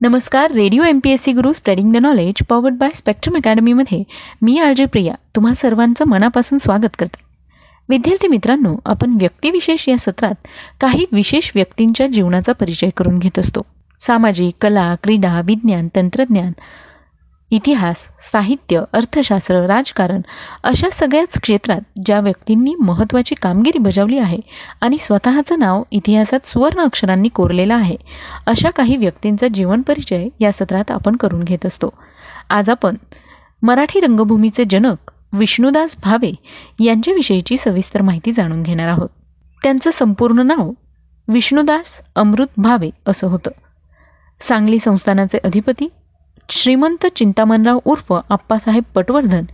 नमस्कार radio M P S C Guru spreading the knowledge powered by Spectrum अकॅडमीमध्ये मी RJ Priya तुम्हा सर्वांचं मनापासून स्वागत करते. विद्यार्थी मित्रांनो आपण व्यक्तिविशेष या सत्रात काही विशेष व्यक्तींच्या जीवनाचा परिचय करून घेत असतो. सामाजिक कला क्रीडा विज्ञान तंत्रज्ञान इतिहास साहित्य अर्थशास्त्र राजकारण अशा सगळ्याच क्षेत्रात ज्या व्यक्तींनी महत्त्वाची कामगिरी बजावली आहे आणि स्वतःचं नाव इतिहासात सुवर्ण अक्षरांनी कोरलेलं आहे अशा काही व्यक्तींचा जीवन परिचय या सत्रात आपण करून घेत असतो. आज आपण मराठी रंगभूमीचे जनक विष्णुदास भावे यांच्याविषयीची सविस्तर माहिती जाणून घेणार आहोत. त्यांचं संपूर्ण नाव विष्णुदास अमृत भावे असं होतं. सांगली संस्थानाचे अधिपती श्रीमंत चिंतामणराव उर्फ आप्पासाहेब पटवर्धन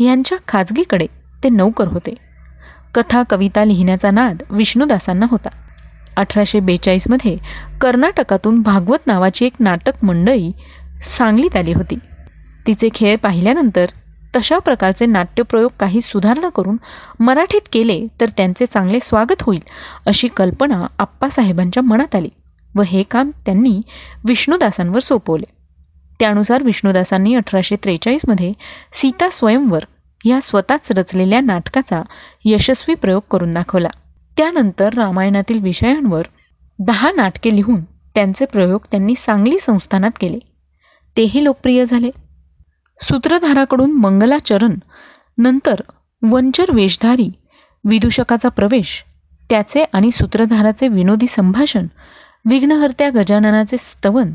यांच्या खाजगीकडे ते नौकर होते. कथा कविता लिहिण्याचा नाद विष्णुदासांना होता. अठराशे बेचाळीसमध्ये कर्नाटकातून भागवत नावाची एक नाटक मंडळी सांगलीत आली होती. तिचे खेळ पाहिल्यानंतर तशा प्रकारचे नाट्यप्रयोग काही सुधारणा करून मराठीत केले तर त्यांचे चांगले स्वागत होईल अशी कल्पना आप्पासाहेबांच्या मनात आली व हे काम त्यांनी विष्णुदासांवर सोपवले. त्यानुसार विष्णुदासांनी अठराशे त्रेचाळीसमध्ये सीता स्वयंवर ह्या स्वतःच रचलेल्या नाटकाचा यशस्वी प्रयोग करून दाखवला. त्यानंतर रामायणातील विषयांवर दहा नाटके लिहून त्यांचे प्रयोग त्यांनी सांगली संस्थानात केले. तेही लोकप्रिय झाले. सूत्रधाराकडून मंगलाचरण नंतर वंचर वेशधारी विदूषकाचा प्रवेश त्याचे आणि सूत्रधाराचे विनोदी संभाषण विघ्नहर्त्या गजाननाचे स्तवन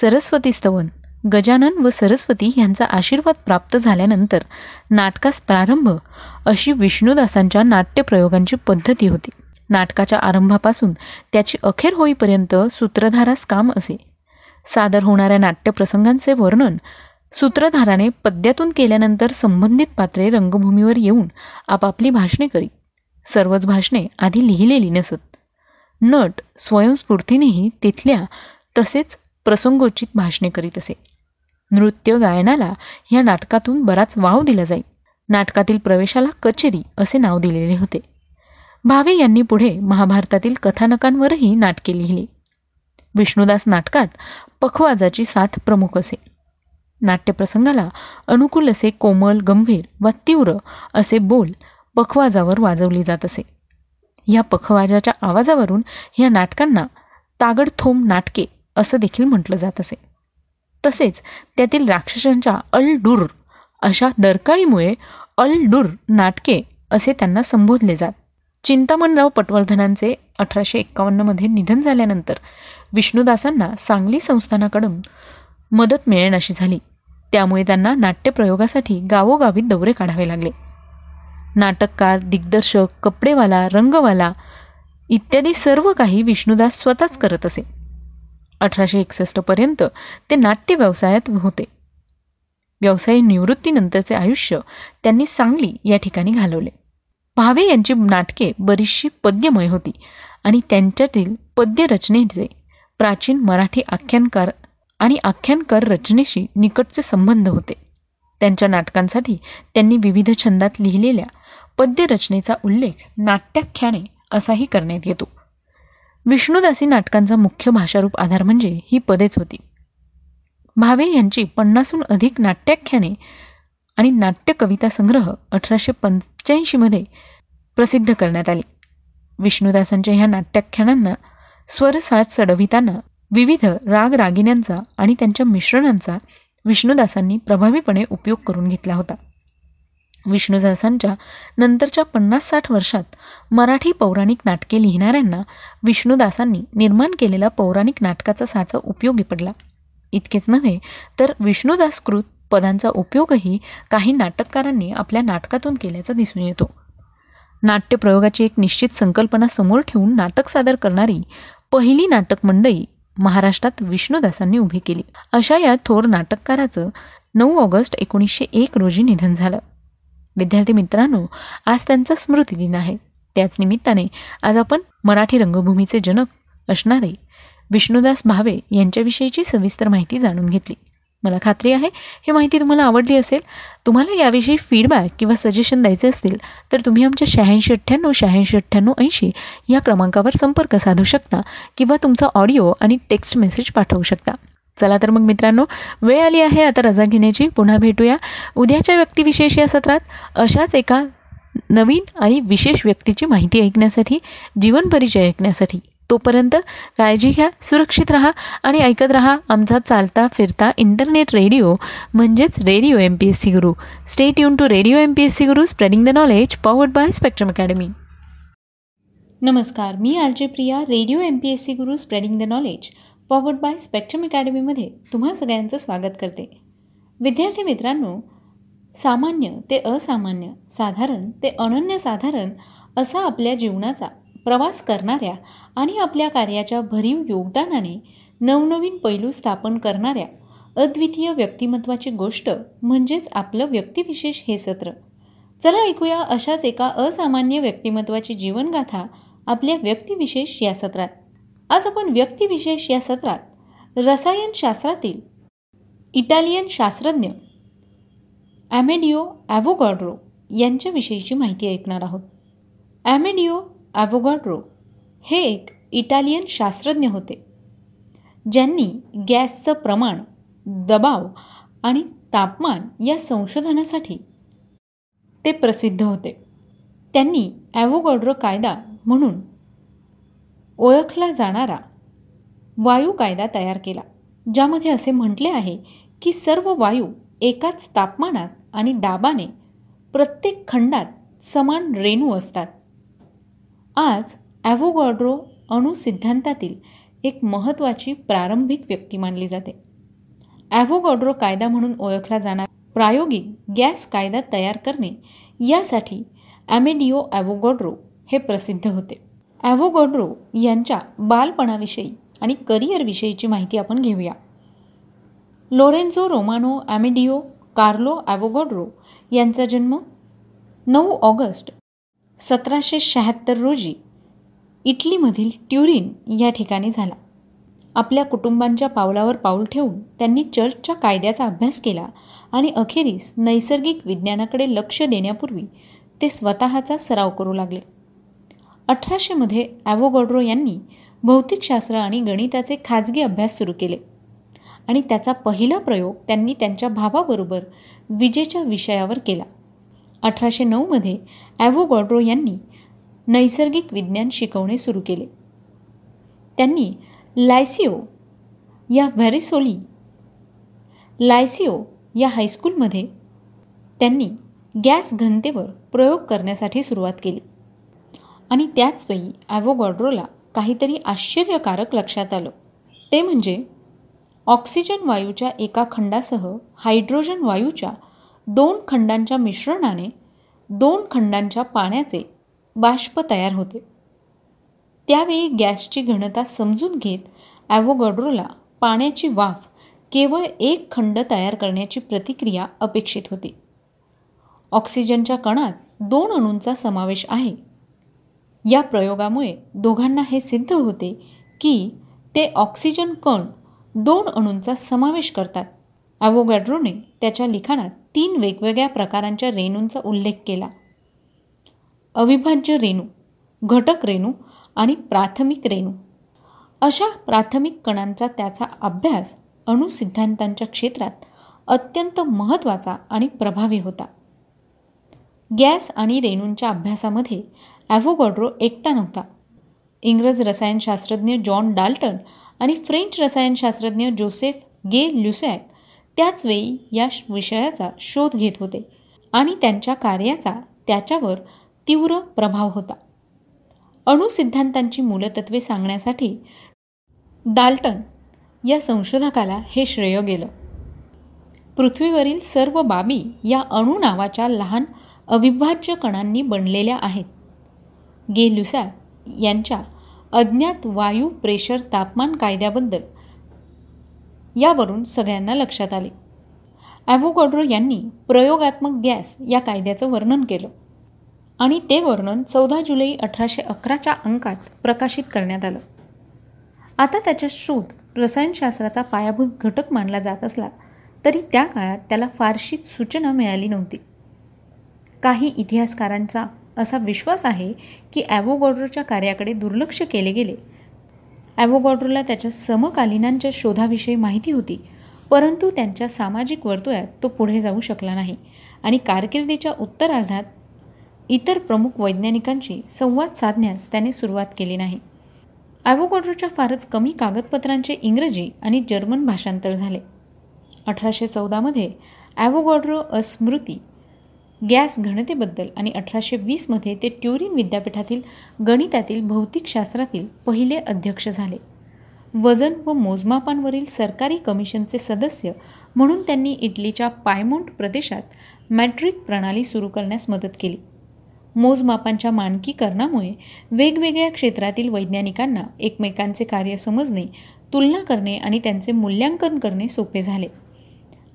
सरस्वती स्तवन गजानन व सरस्वती यांचा आशीर्वाद प्राप्त झाल्यानंतर नाटकास प्रारंभ अशी विष्णुदासांच्या नाट्यप्रयोगांची पद्धती होती. नाटकाच्या आरंभापासून त्याची अखेर होईपर्यंत सूत्रधारास काम असे. सादर होणाऱ्या नाट्यप्रसंगांचे वर्णन सूत्रधाराने पद्यातून केल्यानंतर संबंधित पात्रे रंगभूमीवर येऊन आपापली भाषणे करी. सर्वच भाषणे आधी लिहिलेली नसत. नट स्वयंस्फूर्तीनेही तिथल्या तसेच प्रसंगोचित भाषणे करीत असे. नृत्य गायनाला या नाटकातून बराच वाव दिला जाईल नाटकातील प्रवेशाला कचेरी असे नाव दिलेले होते. भावे यांनी पुढे महाभारतातील कथानकांवरही नाटके लिहिली. विष्णुदास नाटकात पखवाजाची साथ प्रमुख असे. नाट्यप्रसंगाला अनुकूल असे कोमल गंभीर वा तीव्र असे बोल पखवाजावर वाजवली जात असे. या पखवाजाच्या आवाजावरून या नाटकांना तागडथोम नाटके असं देखील म्हटलं जात असे. तसेच त्यातील राक्षसांच्या अल अशा डरकाळीमुळे अल नाटके असे त्यांना संबोधले जात. चिंतामणराव पटवर्धनांचे अठराशे एक्कावन्नमध्ये निधन झाल्यानंतर विष्णुदासांना सांगली संस्थानाकडून मदत मिळेनाशी झाली. त्यामुळे त्यांना नाट्यप्रयोगासाठी गावोगावी दौरे काढावे लागले. नाटककार दिग्दर्शक कपडेवाला रंगवाला इत्यादी सर्व काही विष्णुदास स्वतःच करत असे. अठराशे एकसष्टपर्यंत ते नाट्य व्यवसायात होते. व्यवसाय निवृत्तीनंतरचे आयुष्य त्यांनी सांगली या ठिकाणी घालवले. भावे यांची नाटके बरीचशी पद्यमय होती आणि त्यांच्यातील पद्यरचनेचे प्राचीन मराठी आख्यानकार आणि आख्यानकार रचनेशी निकटचे संबंध होते. त्यांच्या नाटकांसाठी त्यांनी विविध छंदात लिहिलेल्या पद्यरचनेचा उल्लेख नाट्याख्याने असाही करण्यात येतो. विष्णुदासी नाटकांचा मुख्य भाषारूप आधार म्हणजे ही पदेच होती. भावे यांची पन्नासहून अधिक नाट्याख्याने आणि नाट्य कविता संग्रह अठराशे पंच्याऐंशीमध्ये प्रसिद्ध करण्यात आले. विष्णुदासांच्या ह्या नाट्याख्यानांना स्वरसात चढविताना विविध राग रागिण्यांचा आणि त्यांच्या मिश्रणांचा विष्णुदासांनी प्रभावीपणे उपयोग करून घेतला होता. विष्णुदासांच्या नंतरच्या पन्नास साठ वर्षात मराठी पौराणिक नाटके लिहिणाऱ्यांना विष्णुदासांनी निर्माण केलेला पौराणिक नाटकाचा साचा उपयोगी पडला. इतकेच नव्हे तर विष्णुदासकृत पदांचा उपयोगही काही नाटककारांनी आपल्या नाटकातून केल्याचा दिसून येतो. नाट्यप्रयोगाची एक निश्चित संकल्पना समोर ठेवून नाटक सादर करणारी पहिली नाटक मंडळी महाराष्ट्रात विष्णुदासांनी उभी केली. अशा या थोर नाटककाराचं नऊ ऑगस्ट एकोणीसशे एक रोजी निधन झालं. विद्यार्थी मित्रांनो आज त्यांचा स्मृतिदिन आहे. त्याच निमित्ताने आज आपण मराठी रंगभूमीचे जनक असणारे विष्णुदास भावे यांच्याविषयीची सविस्तर माहिती जाणून घेतली. मला खात्री आहे ही माहिती तुम्हाला आवडली असेल. तुम्हाला याविषयी फीडबॅक किंवा सजेशन द्यायचे असतील तर तुम्ही आमच्या शहाऐंशी अठ्ठ्याण्णव शहाऐंशी अठ्ठ्याण्णव ऐंशी या क्रमांकावर संपर्क साधू शकता किंवा तुमचा ऑडिओ आणि टेक्स्ट मेसेज पाठवू शकता. चला तर मग मित्रांनो वेळ आली आहे आता रजा घेण्याची. पुन्हा भेटूया. उद्याच्या व्यक्तिविशेष या सत्रात अशाच एका नवीन आणि विशेष व्यक्तीची माहिती ऐकण्यासाठी जीवन परिचय ऐकण्यासाठी. तोपर्यंत काळजी घ्या सुरक्षित राहा आणि ऐकत राहा आमचा चालता फिरता इंटरनेट रेडिओ म्हणजेच radio M P S C Guru. Stay युन to radio M P S C Guru spreading the knowledge powered by Spectrum Academy नमस्कार मी RJ Priya radio M P S C Guru spreading the knowledge powered by Spectrum अकॅडमीमध्ये तुम्हा सगळ्यांचं स्वागत करते. विद्यार्थी मित्रांनो सामान्य ते असामान्य साधारण ते अनन्यसाधारण असा आपल्या जीवनाचा प्रवास करणाऱ्या आणि आपल्या कार्याच्या भरीव योगदानाने नवनवीन पैलू स्थापन करणाऱ्या अद्वितीय व्यक्तिमत्वाची गोष्ट म्हणजेच आपलं व्यक्तिविशेष हे सत्र. चला ऐकूया अशाच एका असामान्य व्यक्तिमत्वाची जीवनगाथा आपल्या व्यक्तिविशेष या सत्रात. आज आपण व्यक्तिविशेष या सत्रात रसायनशास्त्रातील इटालियन शास्त्रज्ञ ॲमेडिओ ॲव्होगॉड्रो यांच्याविषयीची माहिती ऐकणार आहोत. ॲमेडिओ ॲव्होगॉड्रो हे एक इटालियन शास्त्रज्ञ होते ज्यांनी गॅसचं प्रमाण दबाव आणि तापमान या संशोधनासाठी ते प्रसिद्ध होते. त्यांनी ॲव्होगॉड्रो कायदा म्हणून ओळखला जाणारा वायू कायदा तयार केला ज्यामध्ये असे म्हटले आहे की सर्व वायू एकाच तापमानात आणि दाबाने प्रत्येक खंडात समान रेणू असतात. आज ॲव्होगॉड्रो अणुसिद्धांतातील एक महत्त्वाची प्रारंभिक व्यक्ती मानली जाते. ॲव्होगॉड्रो कायदा म्हणून ओळखला जाणार प्रायोगिक गॅस कायदा तयार करणे यासाठी ॲमेडिओ ॲव्होगॉड्रो हे प्रसिद्ध होते. ॲव्होगॉड्रो यांच्या बालपणाविषयी आणि करिअरविषयीची माहिती आपण घेऊया. Lorenzo Romano Amedeo Carlo Avogadro यांचा जन्म नऊ ऑगस्ट सतराशे शहात्तर रोजी इटलीमधील ट्युरिन या ठिकाणी झाला. आपल्या कुटुंबांच्या पावलावर पाऊल ठेवून त्यांनी चर्चच्या कायद्याचा अभ्यास केला आणि अखेरीस नैसर्गिक विज्ञानाकडे लक्ष देण्यापूर्वी ते स्वतःचा सराव करू लागले. अठराशेमध्ये ॲवोगॉड्रो यांनी भौतिकशास्त्र आणि गणिताचे खाजगी अभ्यास सुरू केले. आणि त्याचा पहिला प्रयोग त्यांनी त्यांच्या भावाबरोबर विजेच्या विषयावर केला. अठराशे नऊमध्ये ॲव्होगॉड्रो यांनी नैसर्गिक विज्ञान शिकवणे सुरू केले. त्यांनी लायसिओ या व्हॅरिसोली लायसिओ या हायस्कूलमध्ये त्यांनी गॅस घनतेवर प्रयोग करण्यासाठी सुरुवात केली. आणि त्याचवेळी ॲव्होगॉड्रोला काहीतरी आश्चर्यकारक लक्षात आलं. ते म्हणजे ऑक्सिजन वायूच्या एका खंडासह हायड्रोजन वायूच्या दोन खंडांच्या मिश्रणाने दोन खंडांच्या पाण्याचे बाष्प तयार होते. त्यावेळी गॅसची घनता समजून घेत ॲव्होगॉड्रोला पाण्याची वाफ केवळ एक खंड तयार करण्याची प्रतिक्रिया अपेक्षित होती. ऑक्सिजनच्या कणात दोन अणूंचा समावेश आहे. या प्रयोगामुळे दोघांना हे सिद्ध होते की ते ऑक्सिजन कण दोन अणूंचा समावेश करतात. अवोगॅड्रोने त्याच्या लिखाणात तीन वेगवेगळ्या प्रकारांच्या रेणूंचा उल्लेख केला. अविभाज्य रेणू घटक रेणू आणि प्राथमिक रेणू. अशा प्राथमिक कणांचा त्याचा अभ्यास अणुसिद्धांतांच्या क्षेत्रात अत्यंत महत्त्वाचा आणि प्रभावी होता. गॅस आणि रेणूंच्या अभ्यासामध्ये ॲव्होगॉड्रो एकटा नव्हता. इंग्रज रसायनशास्त्रज्ञ जॉन डाल्टन आणि फ्रेंच रसायनशास्त्रज्ञ जोसेफ गे ल्युसॅक त्याचवेळी या विषयाचा शोध घेत होते आणि त्यांच्या कार्याचा त्याच्यावर तीव्र प्रभाव होता. अणुसिद्धांतांची मूलतत्वे सांगण्यासाठी डाल्टन या संशोधकाला हे श्रेय गेलं. पृथ्वीवरील सर्व बाबी या अणू नावाच्या लहान अविभाज्य कणांनी बनलेल्या आहेत. गे यांच्या अज्ञात वायू प्रेशर तापमान कायद्याबद्दल यावरून सगळ्यांना लक्षात आले. ॲव्होगॉड्रो यांनी प्रयोगात्मक गॅस या कायद्याचं वर्णन केलं आणि ते वर्णन चौदा जुलै अठराशे अकराच्या अंकात प्रकाशित करण्यात आलं. आता त्याचा शोध रसायनशास्त्राचा पायाभूत घटक मानला जात असला तरी त्या काळात त्याला फारशी सूचना मिळाली नव्हती. काही इतिहासकारांचा असा विश्वास आहे की ॲव्होगॉड्रोच्या कार्याकडे दुर्लक्ष केले गेले. ॲव्होगॉड्रोला त्याच्या समकालीनांच्या शोधाविषयी माहिती होती परंतु त्यांच्या सामाजिक वर्तुळात तो पुढे जाऊ शकला नाही आणि कारकिर्दीच्या उत्तरार्धात इतर प्रमुख वैज्ञानिकांशी संवाद साधण्यास त्याने सुरुवात केली नाही. ॲव्होगॉड्रोच्या फारच कमी कागदपत्रांचे इंग्रजी आणि जर्मन भाषांतर झाले. अठराशे चौदामध्ये ॲव्होगॉड्रो अस्मृती गॅस घनतेबद्दल आणि अठराशे वीसमध्ये ते ट्युरिन विद्यापीठातील गणितातील भौतिकशास्त्रातील पहिले अध्यक्ष झाले. वजन व मोजमापांवरील सरकारी कमिशनचे सदस्य म्हणून त्यांनी इटलीच्या पायमोंट प्रदेशात मॅट्रिक प्रणाली सुरू करण्यास मदत केली. मोजमापांच्या मानकीकरणामुळे वेगवेगळ्या क्षेत्रातील वैज्ञानिकांना एकमेकांचे कार्य समजणे तुलना करणे आणि त्यांचे मूल्यांकन करणे सोपे झाले.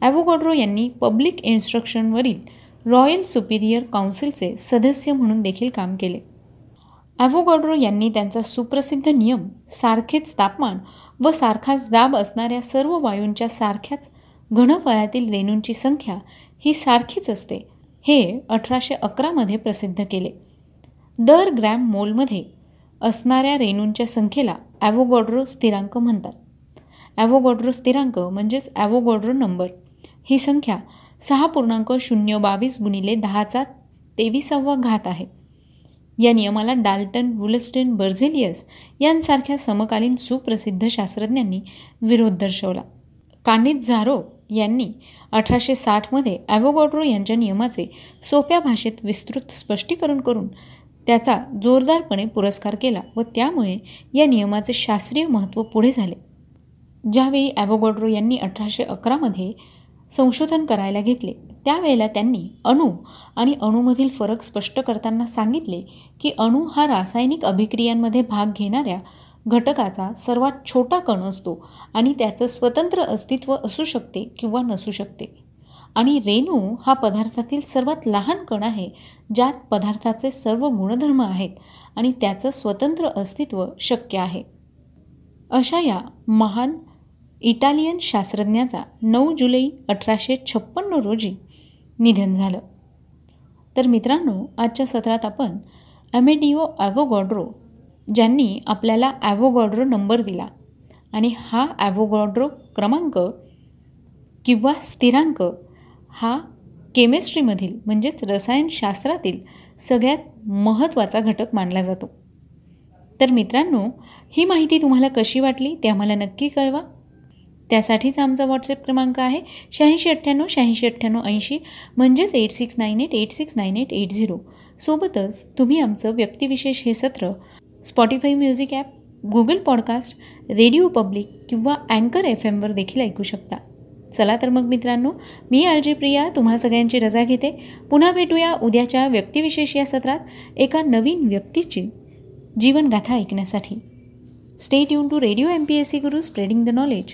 ॲवोगॉड्रो यांनी पब्लिक इन्स्ट्रक्शनवरील रॉयल सुपिरियर काउन्सिलचे सदस्य म्हणून देखील काम केले. ॲव्होगॉड्रो यांनी त्यांचा सुप्रसिद्ध नियम सारखेच तापमान व सारखाच दाब असणाऱ्या सर्व वायूंच्या सारख्याच घनफळातील रेणूंची संख्या ही सारखीच असते हे अठराशे अकरामध्ये प्रसिद्ध केले. दर ग्रॅम मोलमध्ये असणाऱ्या रेणूंच्या संख्येला ॲव्होगॉड्रो स्थिरांक म्हणतात. ॲव्होगॉड्रो स्थिरांक म्हणजेच ॲव्होगॉड्रो नंबर ही संख्या सहा पूर्णांक शून्य बावीस गुणिले दहाचा तेविसावा घात आहे. या नियमाला डाल्टन वुलस्टेन बर्झेलियस यांसारख्या समकालीन सुप्रसिद्ध शास्त्रज्ञांनी विरोध दर्शवला. कानित झारो यांनी अठराशे साठमध्ये ॲव्होगॉड्रो यांच्या नियमाचे सोप्या भाषेत विस्तृत स्पष्टीकरण करून त्याचा जोरदारपणे पुरस्कार केला व त्यामुळे या नियमाचे शास्त्रीय महत्त्व पुढे झाले. ज्यावेळी ॲव्होगॉड्रो यांनी अठराशे अकरामध्ये संशोधन करायला घेतले. त्यावेळेला त्यांनी अणू आणि अणूमधील फरक स्पष्ट करताना सांगितले की अणू हा रासायनिक अभिक्रियांमध्ये भाग घेणाऱ्या घटकाचा सर्वात छोटा कण असतो आणि त्याचं स्वतंत्र अस्तित्व असू शकते किंवा नसू शकते. आणि रेणू हा पदार्थातील सर्वात लहान कण आहे ज्यात पदार्थाचे सर्व गुणधर्म आहेत आणि त्याचं स्वतंत्र अस्तित्व शक्य आहे. अशा या महान इटालियन शास्त्रज्ञाचा नऊ जुलै अठराशे छप्पन्न रोजी निधन झालं. तर मित्रांनो आजच्या सत्रात आपण अमेडिओ ॲव्होगॉड्रो ज्यांनी आपल्याला ॲव्होगॉड्रो नंबर दिला आणि हा ॲव्होगॉड्रो क्रमांक किंवा स्थिरांक हा केमिस्ट्रीमधील म्हणजेच रसायनशास्त्रातील सगळ्यात महत्त्वाचा घटक मानला जातो. तर मित्रांनो ही माहिती तुम्हाला कशी वाटली ते आम्हाला नक्की कळवा. त्यासाठीच आमचा व्हॉट्सअप क्रमांक आहे शहाऐंशी अठ्ठ्याण्णव शहाऐंशी अठ्ठ्याण्णव ऐंशी म्हणजेच eight six nine eight eight six nine eight eight zero सोबतच तुम्ही आमचं व्यक्तिविशेष हे सत्र Spotify music app Google podcast radio public किंवा अँकर एफ एमवर देखील ऐकू शकता. चला तर मग मित्रांनो मी आर जे प्रिया तुम्हा सगळ्यांची रजा घेते. पुन्हा भेटूया उद्याच्या व्यक्तिविशेष या सत्रात एका नवीन व्यक्तीची जीवनगाथा ऐकण्यासाठी. Stay युन to radio M P S C Guru spreading the knowledge